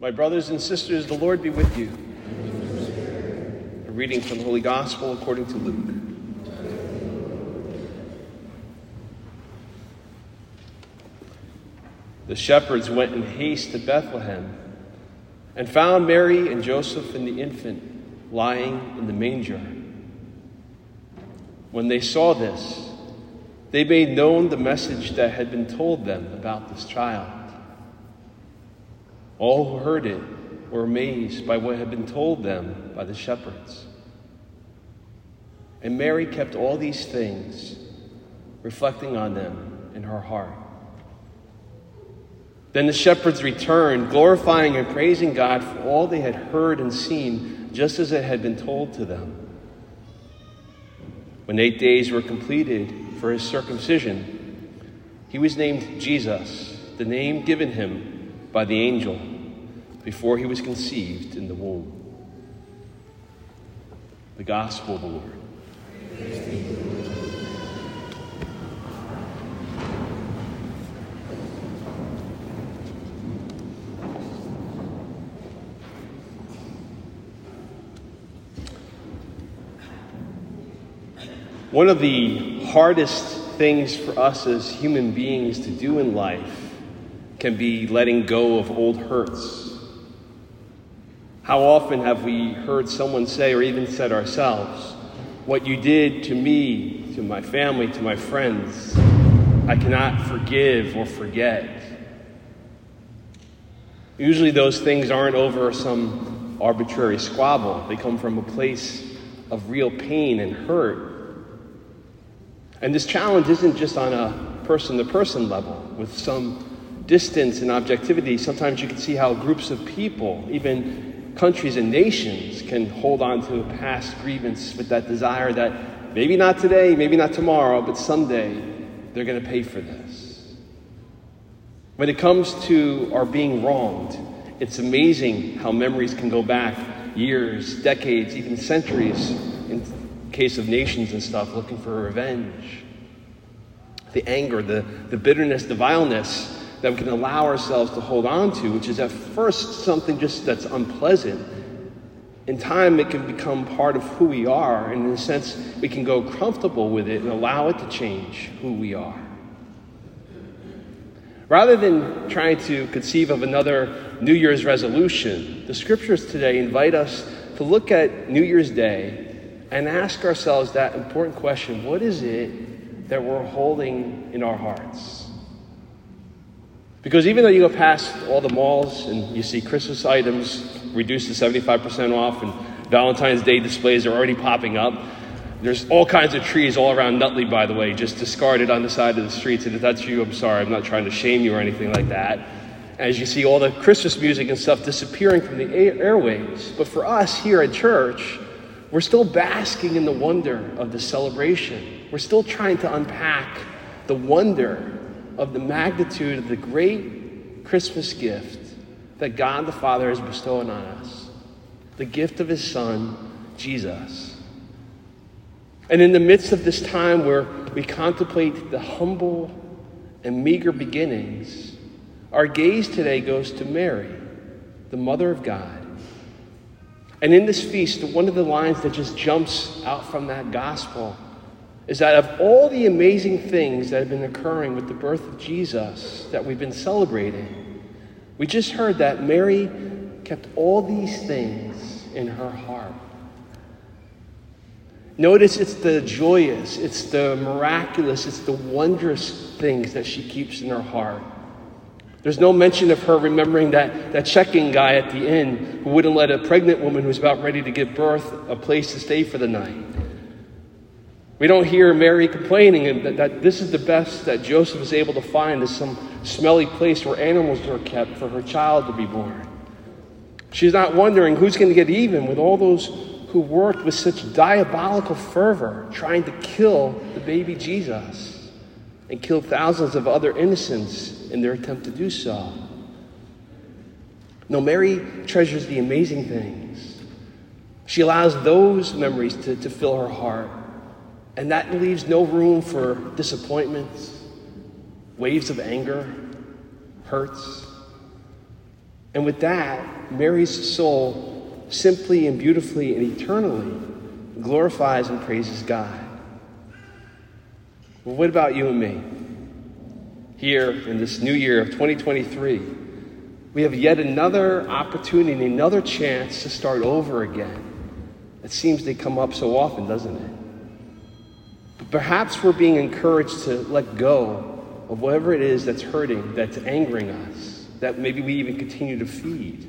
My brothers and sisters, the Lord be with you. A reading from the Holy Gospel according to Luke. The shepherds went in haste to Bethlehem and found Mary and Joseph and the infant lying in the manger. When they saw this, they made known the message that had been told them about this child. All who heard it were amazed by what had been told them by the shepherds. And Mary kept all these things, reflecting on them in her heart. Then the shepherds returned, glorifying and praising God for all they had heard and seen, just as it had been told to them. When eight days were completed for his circumcision, he was named Jesus, the name given him by the angel before he was conceived in the womb. The Gospel of the Lord. One of the hardest things for us as human beings to do in life can be letting go of old hurts. How often have we heard someone say, or even said ourselves, What you did to me, to my family, to my friends, I cannot forgive or forget. Usually, those things aren't over some arbitrary squabble, they come from a place of real pain and hurt. And this challenge isn't just on a person to person level with some distance and objectivity, sometimes you can see how groups of people, even countries and nations, can hold on to a past grievance with that desire that maybe not today, maybe not tomorrow, but someday they're going to pay for this. When it comes to our being wronged, it's amazing how memories can go back years, decades, even centuries in case of nations and stuff looking for revenge. The anger, the, the bitterness, the vileness that we can allow ourselves to hold on to, which is at first something just that's unpleasant. In time, it can become part of who we are, and in a sense, we can go comfortable with it and allow it to change who we are. Rather than trying to conceive of another New Year's resolution, the scriptures today invite us to look at New Year's Day and ask ourselves that important question what is it that we're holding in our hearts? Because even though you go past all the malls and you see Christmas items reduced to 75% off and Valentine's Day displays are already popping up, there's all kinds of trees all around Nutley, by the way, just discarded on the side of the streets. And if that's you, I'm sorry, I'm not trying to shame you or anything like that. As you see all the Christmas music and stuff disappearing from the airwaves. But for us here at church, we're still basking in the wonder of the celebration. We're still trying to unpack the wonder of the magnitude of the great Christmas gift that God the Father has bestowed on us the gift of His Son, Jesus. And in the midst of this time where we contemplate the humble and meager beginnings, our gaze today goes to Mary, the Mother of God. And in this feast, one of the lines that just jumps out from that gospel is that of all the amazing things that have been occurring with the birth of Jesus that we've been celebrating, we just heard that Mary kept all these things in her heart. Notice it's the joyous, it's the miraculous, it's the wondrous things that she keeps in her heart. There's no mention of her remembering that, that checking guy at the inn who wouldn't let a pregnant woman who's about ready to give birth a place to stay for the night. We don't hear Mary complaining that, that this is the best that Joseph is able to find is some smelly place where animals are kept for her child to be born. She's not wondering who's going to get even with all those who worked with such diabolical fervor trying to kill the baby Jesus and kill thousands of other innocents in their attempt to do so. No, Mary treasures the amazing things. She allows those memories to, to fill her heart and that leaves no room for disappointments, waves of anger, hurts. And with that, Mary's soul simply and beautifully and eternally glorifies and praises God. Well, what about you and me? Here in this new year of 2023, we have yet another opportunity, another chance to start over again. It seems to come up so often, doesn't it? Perhaps we're being encouraged to let go of whatever it is that's hurting, that's angering us, that maybe we even continue to feed.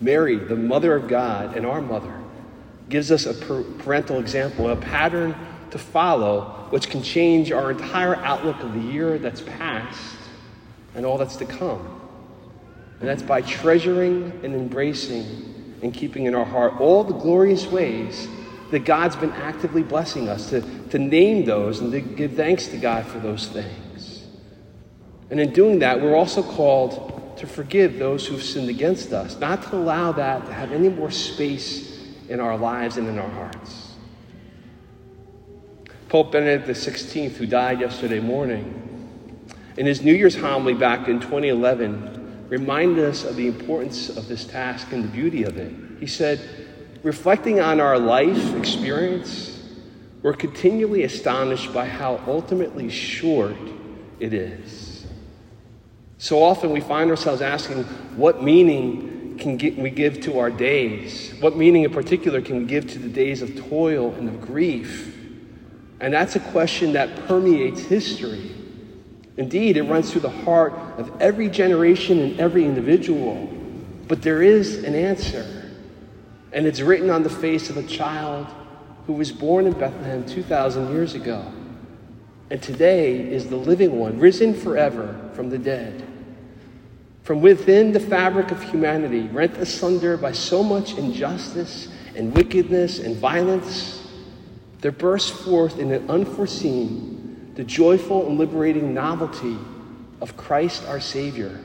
Mary, the mother of God and our mother, gives us a parental example, a pattern to follow, which can change our entire outlook of the year that's passed and all that's to come. And that's by treasuring and embracing and keeping in our heart all the glorious ways that God's been actively blessing us, to, to name those and to give thanks to God for those things. And in doing that, we're also called to forgive those who've sinned against us, not to allow that to have any more space in our lives and in our hearts. Pope Benedict XVI, who died yesterday morning, in his New Year's homily back in 2011, reminded us of the importance of this task and the beauty of it. He said, reflecting on our life experience, we're continually astonished by how ultimately short it is. So often we find ourselves asking, what meaning can we give to our days? What meaning in particular can we give to the days of toil and of grief? And that's a question that permeates history. Indeed, it runs through the heart of every generation and every individual. But there is an answer. And it's written on the face of a child who was born in Bethlehem 2,000 years ago. And today is the living one, risen forever from the dead. From within the fabric of humanity, rent asunder by so much injustice and wickedness and violence, there bursts forth in an unforeseen, the joyful and liberating novelty of Christ our Savior,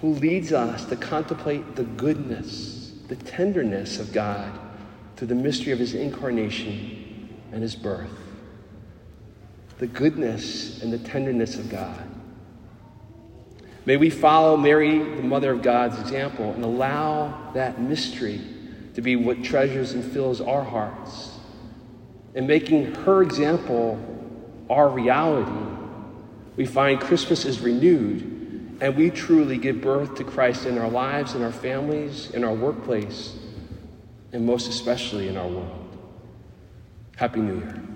who leads us to contemplate the goodness the tenderness of God through the mystery of his incarnation and his birth. The goodness and the tenderness of God. May we follow Mary, the mother of God's example, and allow that mystery to be what treasures and fills our hearts. And making her example our reality, we find Christmas is renewed and we truly give birth to Christ in our lives, in our families, in our workplace, and most especially in our world. Happy New Year.